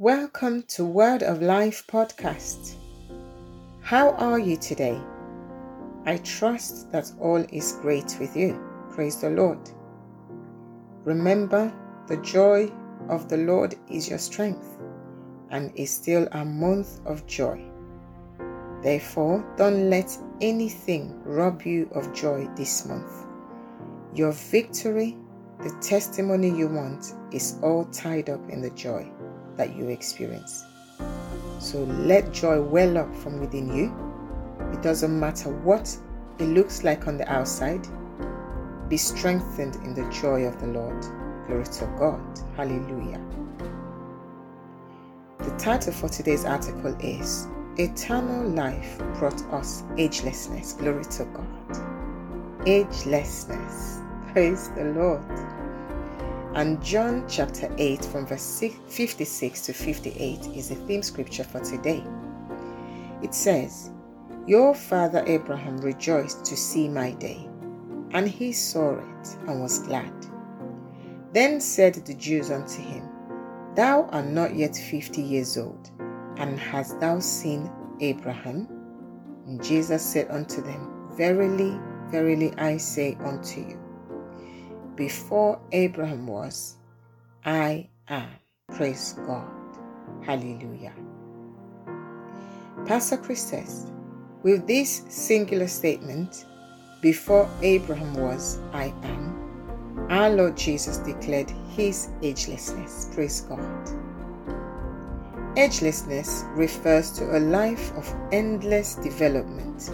Welcome to Word of Life podcast. How are you today? I trust that all is great with you. Praise the Lord. Remember, the joy of the Lord is your strength and is still a month of joy. Therefore, don't let anything rob you of joy this month. Your victory, the testimony you want, is all tied up in the joy that you experience. So let joy well up from within you. It doesn't matter what it looks like on the outside. Be strengthened in the joy of the Lord. Glory to God. Hallelujah. The title for today's article is Eternal Life Brought Us Agelessness. Glory to God. Agelessness. Praise the Lord. And John chapter 8, from verse 56 to 58, is the theme scripture for today. It says, Your father Abraham rejoiced to see my day, and he saw it and was glad. Then said the Jews unto him, Thou art not yet fifty years old, and hast thou seen Abraham? And Jesus said unto them, Verily, verily, I say unto you, before Abraham was, I am. Praise God. Hallelujah. Pastor Chris says, with this singular statement, before Abraham was, I am, our Lord Jesus declared his agelessness. Praise God. Agelessness refers to a life of endless development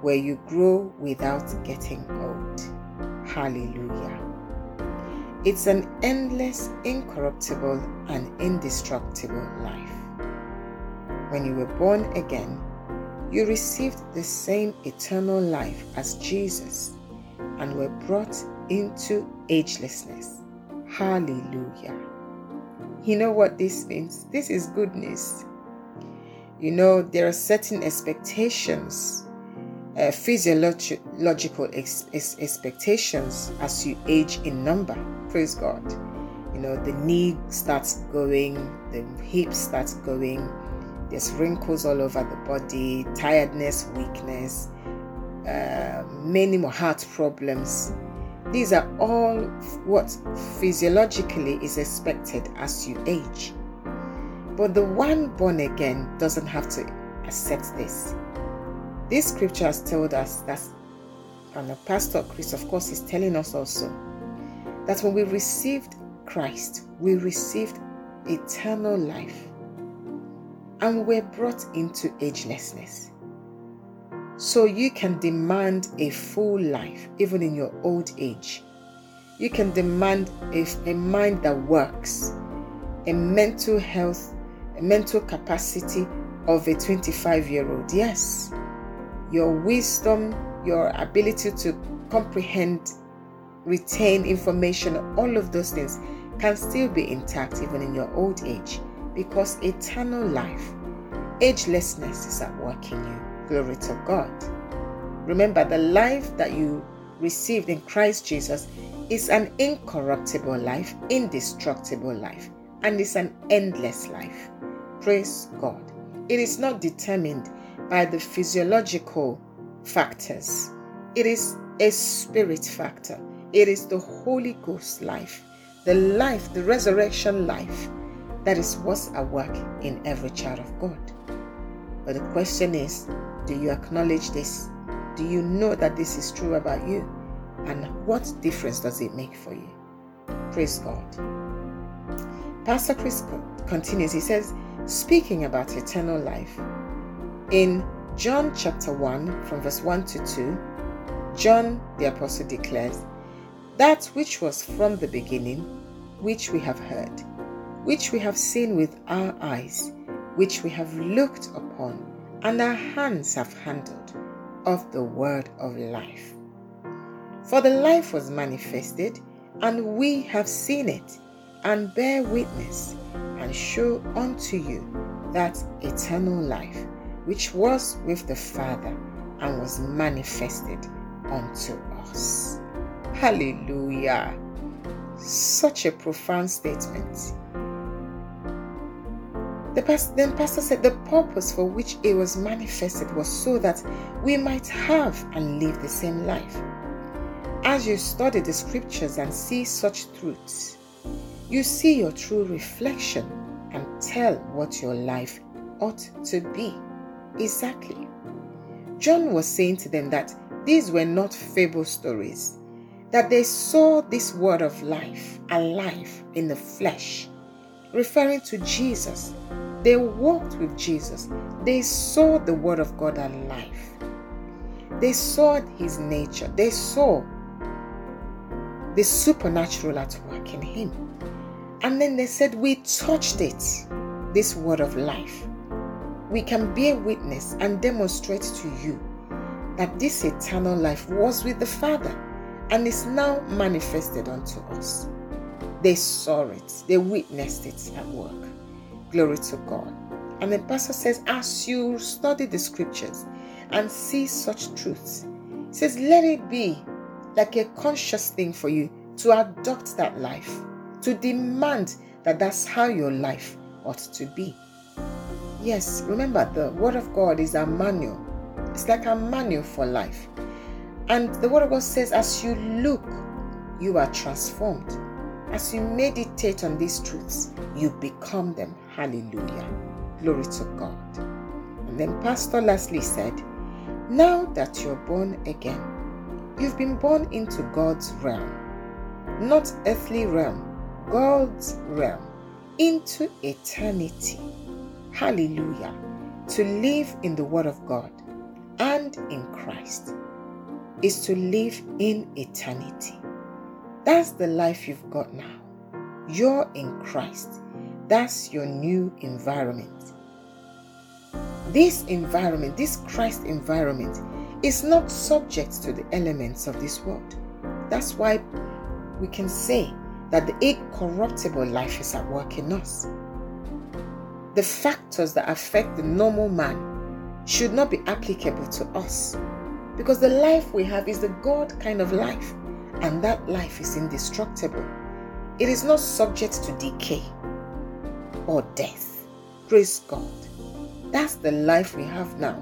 where you grow without getting old. Hallelujah. It's an endless, incorruptible, and indestructible life. When you were born again, you received the same eternal life as Jesus and were brought into agelessness. Hallelujah. You know what this means? This is goodness. You know, there are certain expectations uh, physiological ex- ex- expectations as you age in number. Praise God. You know, the knee starts going, the hip starts going, there's wrinkles all over the body, tiredness, weakness, uh, many more heart problems. These are all what physiologically is expected as you age. But the one born again doesn't have to accept this. This scripture has told us that, and the Pastor Chris, of course, is telling us also that when we received Christ, we received eternal life and we're brought into agelessness. So you can demand a full life even in your old age. You can demand a, a mind that works, a mental health, a mental capacity of a 25 year old. Yes your wisdom, your ability to comprehend, retain information, all of those things can still be intact even in your old age because eternal life, agelessness is at work in you. Glory to God. Remember, the life that you received in Christ Jesus is an incorruptible life, indestructible life, and it's an endless life. Praise God. It is not determined by the physiological factors. It is a spirit factor. It is the Holy Ghost life, the life, the resurrection life that is what's at work in every child of God. But the question is do you acknowledge this? Do you know that this is true about you? And what difference does it make for you? Praise God. Pastor Chris continues, he says, speaking about eternal life, in John chapter 1, from verse 1 to 2, John the Apostle declares, That which was from the beginning, which we have heard, which we have seen with our eyes, which we have looked upon, and our hands have handled, of the word of life. For the life was manifested, and we have seen it, and bear witness, and show unto you that eternal life which was with the Father and was manifested unto us. Hallelujah. Such a profound statement. The pastor, then pastor said the purpose for which it was manifested was so that we might have and live the same life. As you study the scriptures and see such truths, you see your true reflection and tell what your life ought to be. Exactly. John was saying to them that these were not fable stories, that they saw this word of life alive in the flesh, referring to Jesus they walked with Jesus. They saw the Word of God alive. They saw His nature. They saw the supernatural at work in Him. And then they said, We touched it, this Word of life. We can bear witness and demonstrate to you that this eternal life was with the Father and is now manifested unto us. They saw it, they witnessed it at work. Glory to God. And the pastor says, as you study the scriptures and see such truths, says, let it be like a conscious thing for you to adopt that life, to demand that that's how your life ought to be. Yes, remember the Word of God is a manual. It's like a manual for life. And the Word of God says, as you look, you are transformed. As you meditate on these truths, you become them. Hallelujah. Glory to God. And then Pastor lastly said, Now that you're born again, you've been born into God's realm, not earthly realm, God's realm, into eternity. Hallelujah. To live in the Word of God and in Christ is to live in eternity. That's the life you've got now. You're in Christ. That's your new environment. This environment, this Christ environment, is not subject to the elements of this world. That's why we can say that the incorruptible life is at work in us. The factors that affect the normal man should not be applicable to us because the life we have is the God kind of life and that life is indestructible. It is not subject to decay or death. Praise God. That's the life we have now.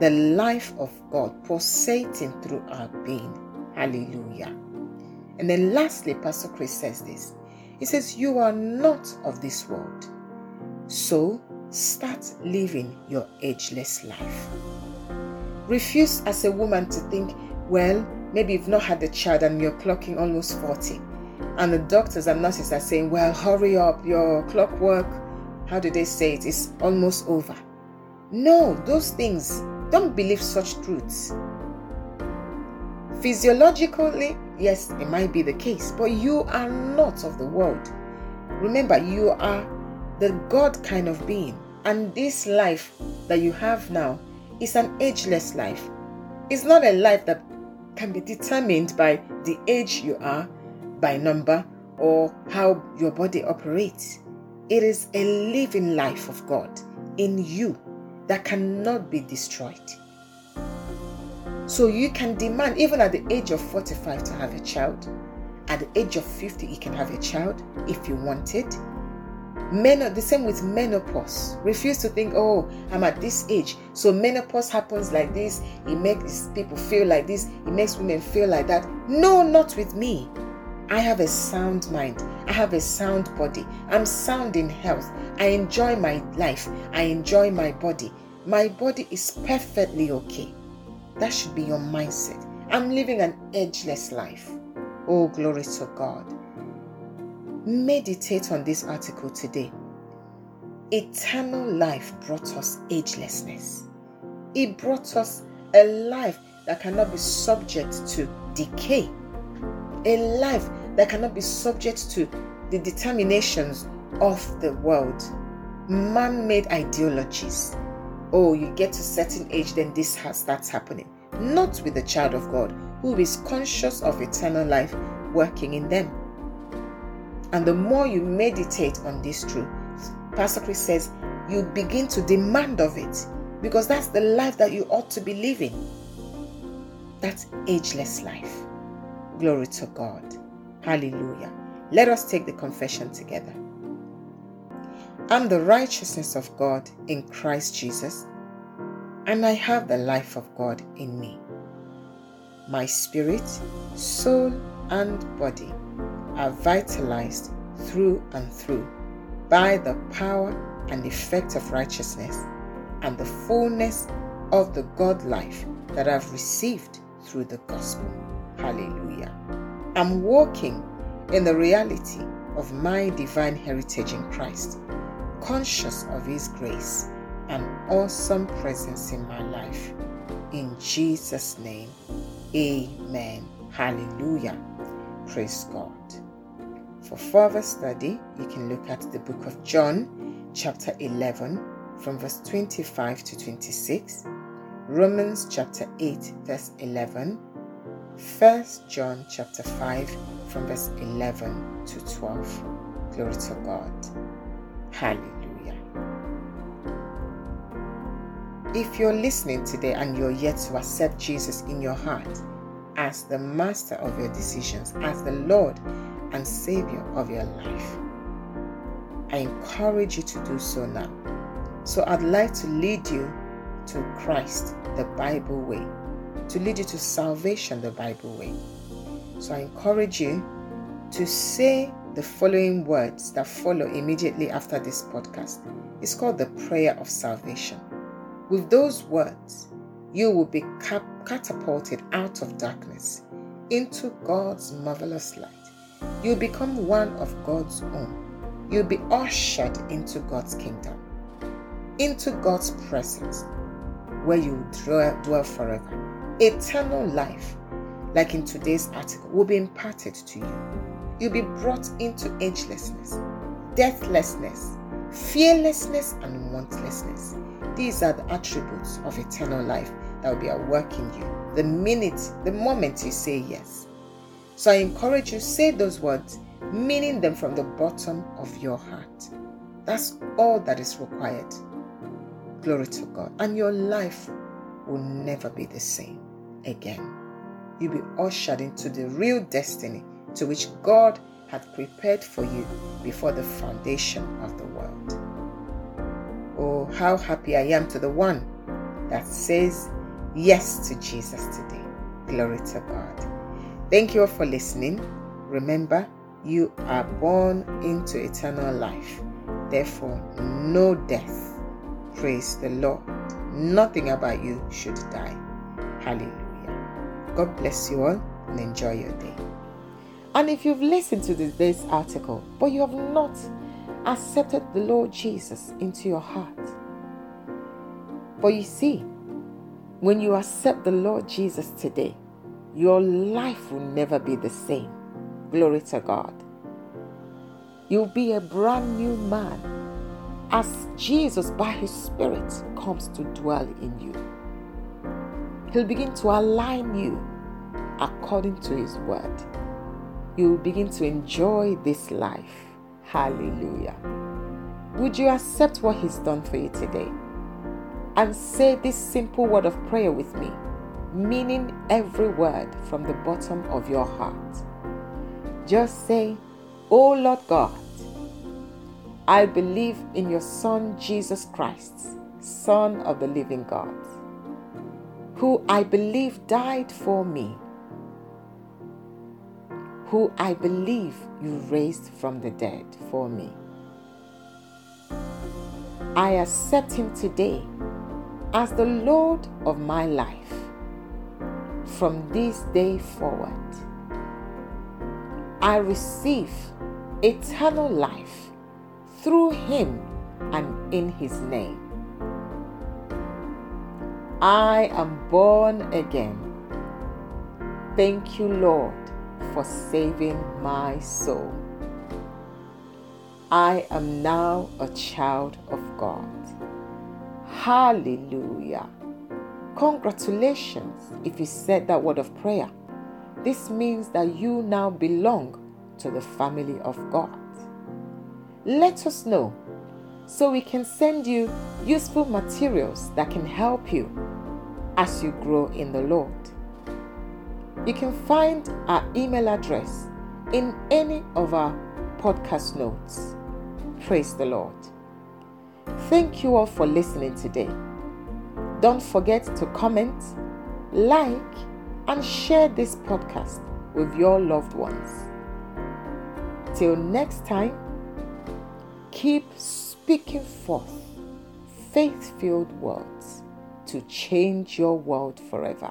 The life of God pulsating through our being. Hallelujah. And then lastly, Pastor Chris says this. He says, You are not of this world. So start living your ageless life. Refuse as a woman to think, well, Maybe you've not had a child and you're clocking almost 40. And the doctors and nurses are saying, well, hurry up, your clockwork, how do they say it, is almost over. No, those things, don't believe such truths. Physiologically, yes, it might be the case, but you are not of the world. Remember, you are the God kind of being, and this life that you have now is an ageless life. It's not a life that can be determined by the age you are, by number, or how your body operates. It is a living life of God in you that cannot be destroyed. So you can demand, even at the age of 45, to have a child. At the age of 50, you can have a child if you want it. Men, the same with menopause. Refuse to think, oh, I'm at this age. So menopause happens like this. It makes people feel like this. It makes women feel like that. No, not with me. I have a sound mind. I have a sound body. I'm sound in health. I enjoy my life. I enjoy my body. My body is perfectly okay. That should be your mindset. I'm living an edgeless life. Oh, glory to God. Meditate on this article today. Eternal life brought us agelessness. It brought us a life that cannot be subject to decay, a life that cannot be subject to the determinations of the world, man made ideologies. Oh, you get to a certain age, then this starts happening. Not with the child of God who is conscious of eternal life working in them. And the more you meditate on this truth, Pastor Chris says, you begin to demand of it because that's the life that you ought to be living. That's ageless life. Glory to God. Hallelujah. Let us take the confession together. I'm the righteousness of God in Christ Jesus, and I have the life of God in me. My spirit, soul, and body are vitalized through and through by the power and effect of righteousness and the fullness of the God life that I've received through the gospel. Hallelujah. I'm walking in the reality of my divine heritage in Christ, conscious of His grace and awesome presence in my life. In Jesus' name, amen. Hallelujah. Praise God. For further study, you can look at the book of John, chapter 11, from verse 25 to 26, Romans chapter 8, verse 11, 1 John chapter 5, from verse 11 to 12. Glory to God. Hallelujah. If you're listening today and you're yet to accept Jesus in your heart as the master of your decisions, as the Lord and Savior of your life, I encourage you to do so now. So I'd like to lead you to Christ, the Bible way, to lead you to salvation, the Bible way. So I encourage you to say the following words that follow immediately after this podcast. It's called the prayer of salvation. With those words, you will be catapulted out of darkness into God's marvelous light. You'll become one of God's own. You'll be ushered into God's kingdom, into God's presence, where you dwell forever. Eternal life like in today's article, will be imparted to you. You'll be brought into agelessness, deathlessness, fearlessness, and wantlessness. These are the attributes of eternal life that will be at work in you the minute, the moment you say yes. So I encourage you, say those words, meaning them from the bottom of your heart. That's all that is required. Glory to God. And your life will never be the same again you'll be ushered into the real destiny to which God had prepared for you before the foundation of the world. Oh, how happy I am to the one that says yes to Jesus today. Glory to God. Thank you all for listening. Remember, you are born into eternal life. Therefore, no death. Praise the Lord. Nothing about you should die. Hallelujah. God bless you all and enjoy your day. And if you've listened to today's article, but you have not accepted the Lord Jesus into your heart, but you see, when you accept the Lord Jesus today, your life will never be the same. Glory to God. You'll be a brand new man as Jesus, by His Spirit, comes to dwell in you. He'll begin to align you according to His word. You will begin to enjoy this life. Hallelujah. Would you accept what He's done for you today? And say this simple word of prayer with me, meaning every word from the bottom of your heart. Just say, Oh Lord God, I believe in your Son Jesus Christ, Son of the living God who I believe died for me, who I believe you raised from the dead for me. I accept him today as the Lord of my life from this day forward. I receive eternal life through him and in his name. I am born again. Thank you, Lord, for saving my soul. I am now a child of God. Hallelujah. Congratulations if you said that word of prayer. This means that you now belong to the family of God. Let us know so we can send you useful materials that can help you as you grow in the Lord. You can find our email address in any of our podcast notes. Praise the Lord. Thank you all for listening today. Don't forget to comment, like, and share this podcast with your loved ones. Till next time, keep speaking forth faith filled words to change your world forever.